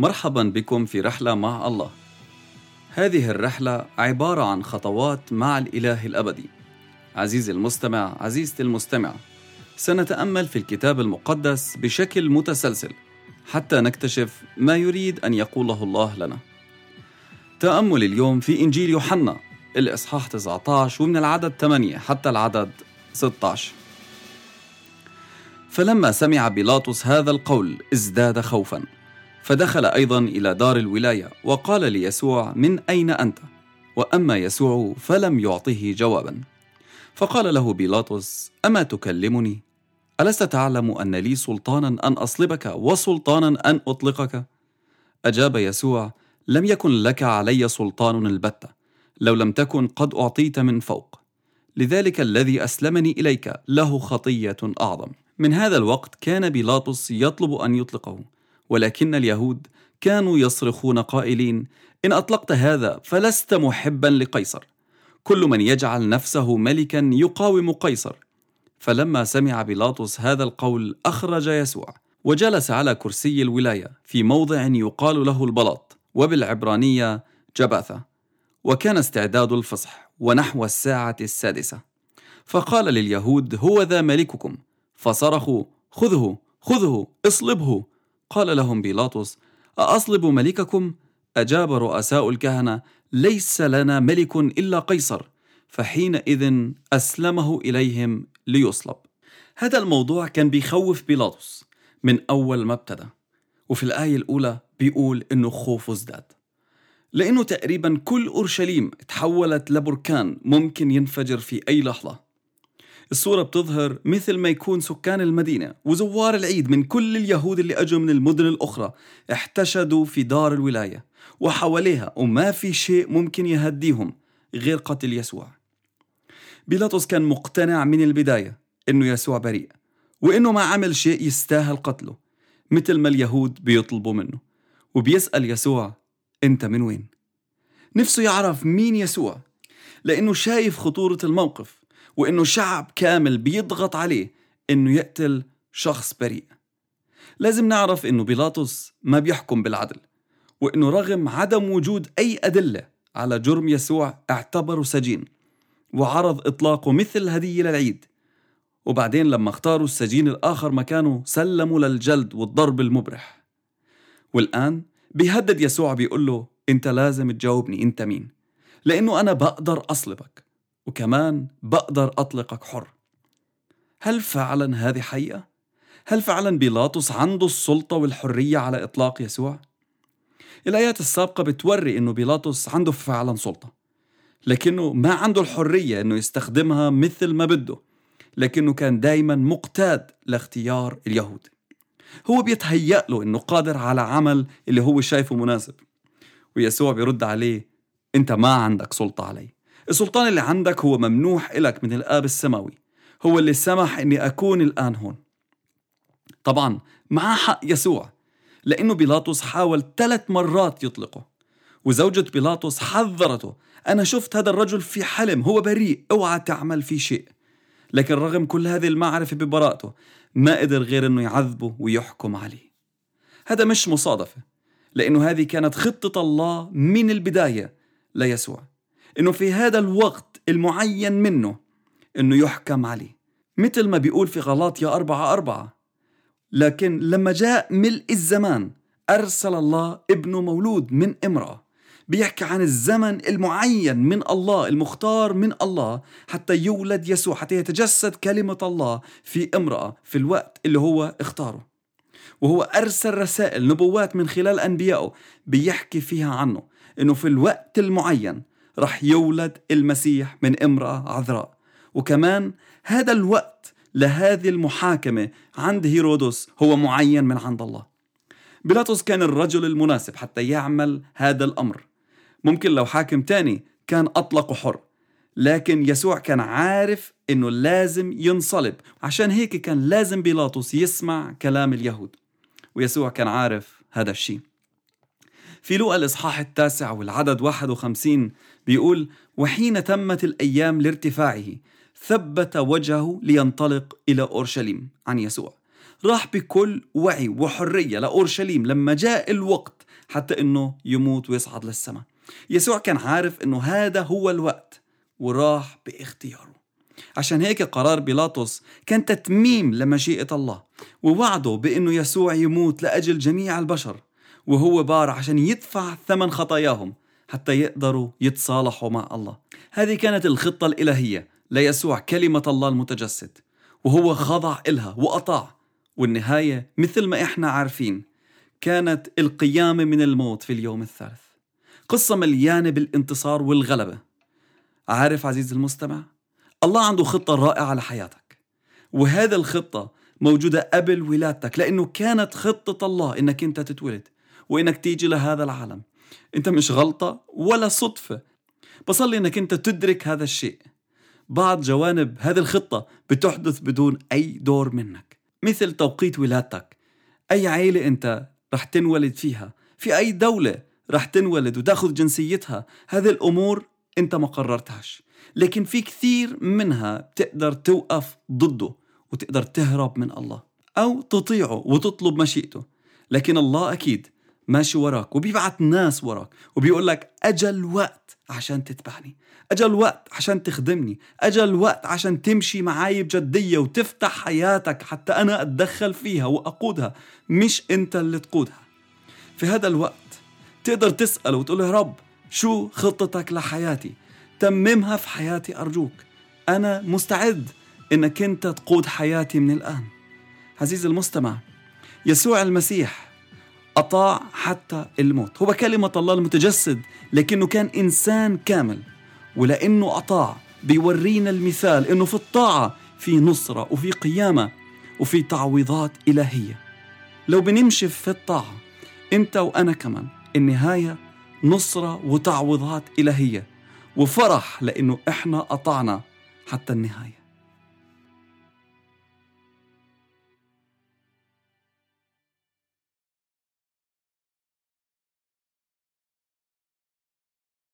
مرحبا بكم في رحلة مع الله. هذه الرحلة عبارة عن خطوات مع الإله الأبدي. عزيزي المستمع، عزيزتي المستمع، سنتأمل في الكتاب المقدس بشكل متسلسل حتى نكتشف ما يريد أن يقوله الله لنا. تأمل اليوم في إنجيل يوحنا الإصحاح 19 ومن العدد 8 حتى العدد 16. فلما سمع بيلاطس هذا القول ازداد خوفا فدخل أيضا إلى دار الولاية وقال ليسوع من أين أنت؟ وأما يسوع فلم يعطه جوابا. فقال له بيلاطس أما تكلمني؟ ألست تعلم أن لي سلطانا أن أصلبك وسلطانا أن أطلقك؟ أجاب يسوع لم يكن لك علي سلطان البتة لو لم تكن قد أعطيت من فوق. لذلك الذي أسلمني إليك له خطية أعظم. من هذا الوقت كان بيلاطس يطلب أن يطلقه ولكن اليهود كانوا يصرخون قائلين إن أطلقت هذا فلست محبا لقيصر. كل من يجعل نفسه ملكا يقاوم قيصر. فلما سمع بيلاطس هذا القول أخرج يسوع وجلس على كرسي الولاية في موضع يقال له البلاط وبالعبرانية جباثة. وكان استعداد الفصح ونحو الساعة السادسة. فقال لليهود هو ذا ملككم. فصرخوا خذه خذه اصلبه. قال لهم بيلاطس أأصلب ملككم؟ أجاب رؤساء الكهنة ليس لنا ملك إلا قيصر. فحينئذ أسلمه إليهم ليصلب. هذا الموضوع كان بيخوف بيلاطس من أول ما ابتدى. وفي الآية الأولى بيقول إنه خوفه ازداد. لأنه تقريبا كل أورشليم تحولت لبركان ممكن ينفجر في أي لحظة. الصورة بتظهر مثل ما يكون سكان المدينة وزوار العيد من كل اليهود اللي أجوا من المدن الأخرى احتشدوا في دار الولاية وحواليها وما في شيء ممكن يهديهم غير قتل يسوع بيلاطس كان مقتنع من البداية إنه يسوع بريء وإنه ما عمل شيء يستاهل قتله مثل ما اليهود بيطلبوا منه وبيسأل يسوع أنت من وين؟ نفسه يعرف مين يسوع لأنه شايف خطورة الموقف وإنه شعب كامل بيضغط عليه إنه يقتل شخص بريء. لازم نعرف إنه بيلاطس ما بيحكم بالعدل وإنه رغم عدم وجود أي أدلة على جرم يسوع اعتبره سجين وعرض إطلاقه مثل هدية للعيد. وبعدين لما اختاروا السجين الآخر مكانه سلموا للجلد والضرب المبرح. والآن بيهدد يسوع بيقول له أنت لازم تجاوبني أنت مين؟ لأنه أنا بقدر أصلبك. وكمان بقدر أطلقك حر هل فعلا هذه حقيقة؟ هل فعلا بيلاطس عنده السلطة والحرية على إطلاق يسوع؟ الآيات السابقة بتوري إنه بيلاطس عنده فعلا سلطة لكنه ما عنده الحرية إنه يستخدمها مثل ما بده لكنه كان دايما مقتاد لاختيار اليهود هو بيتهيأ له إنه قادر على عمل اللي هو شايفه مناسب ويسوع بيرد عليه أنت ما عندك سلطة علي السلطان اللي عندك هو ممنوح إلك من الآب السماوي. هو اللي سمح إني أكون الآن هون. طبعا مع حق يسوع لأنه بيلاطس حاول ثلاث مرات يطلقه. وزوجة بيلاطس حذرته أنا شفت هذا الرجل في حلم هو بريء أوعى تعمل فيه شيء. لكن رغم كل هذه المعرفة ببراءته ما قدر غير أنه يعذبه ويحكم عليه. هذا مش مصادفة لأنه هذه كانت خطة الله من البداية ليسوع. إنه في هذا الوقت المعين منه إنه يحكم عليه. مثل ما بيقول في غلاطيا أربعة أربعة لكن لما جاء ملء الزمان أرسل الله ابنه مولود من امرأة. بيحكي عن الزمن المعين من الله المختار من الله حتى يولد يسوع حتى يتجسد كلمة الله في امرأة في الوقت اللي هو اختاره. وهو أرسل رسائل نبوات من خلال أنبيائه بيحكي فيها عنه إنه في الوقت المعين رح يولد المسيح من امرأة عذراء. وكمان هذا الوقت لهذه المحاكمة عند هيرودس هو معين من عند الله. بيلاطس كان الرجل المناسب حتى يعمل هذا الأمر. ممكن لو حاكم تاني كان أطلقه حر لكن يسوع كان عارف إنه لازم ينصلب. عشان هيك كان لازم بيلاطس يسمع كلام اليهود. ويسوع كان عارف هذا الشيء. في لوقا الإصحاح التاسع والعدد 51 بيقول وحين تمت الأيام لارتفاعه ثبت وجهه لينطلق إلى أورشليم عن يسوع. راح بكل وعي وحرية لأورشليم لما جاء الوقت حتى أنه يموت ويصعد للسماء. يسوع كان عارف أنه هذا هو الوقت وراح باختياره. عشان هيك قرار بيلاطس كان تتميم لمشيئة الله ووعده بأنه يسوع يموت لأجل جميع البشر. وهو بار عشان يدفع ثمن خطاياهم حتى يقدروا يتصالحوا مع الله. هذه كانت الخطة الإلهية ليسوع كلمة الله المتجسد. وهو خضع إلها وأطاع. والنهاية مثل ما إحنا عارفين كانت القيامة من الموت في اليوم الثالث. قصة مليانة بالانتصار والغلبة. عارف عزيزي المستمع؟ الله عنده خطة رائعة لحياتك. وهذا الخطة موجودة قبل ولادتك لأنه كانت خطة الله إنك أنت تتولد. وإنك تيجي لهذا العالم. أنت مش غلطة ولا صدفة. بصلي إنك أنت تدرك هذا الشيء. بعض جوانب هذه الخطة بتحدث بدون أي دور منك. مثل توقيت ولادتك. أي عيلة أنت رح تنولد فيها. في أي دولة رح تنولد وتأخذ جنسيتها. هذه الأمور أنت ما قررتهاش. لكن في كثير منها بتقدر توقف ضده وتقدر تهرب من الله. أو تطيعه وتطلب مشيئته. لكن الله أكيد ماشي وراك وبيبعت ناس وراك وبيقول لك أجل وقت عشان تتبعني أجل وقت عشان تخدمني أجل وقت عشان تمشي معاي بجدية وتفتح حياتك حتى أنا أتدخل فيها وأقودها مش أنت اللي تقودها. في هذا الوقت تقدر تسأل وتقول يا رب شو خطتك لحياتي؟ تممها في حياتي أرجوك. أنا مستعد إنك أنت تقود حياتي من الآن. عزيزي المستمع يسوع المسيح أطاع حتى الموت. هو كلمة الله المتجسد لكنه كان إنسان كامل. ولأنه أطاع بيورينا المثال إنه في الطاعة في نصرة وفي قيامة وفي تعويضات إلهية. لو بنمشي في الطاعة أنت وأنا كمان النهاية نصرة وتعويضات إلهية. وفرح لأنه إحنا أطعنا حتى النهاية.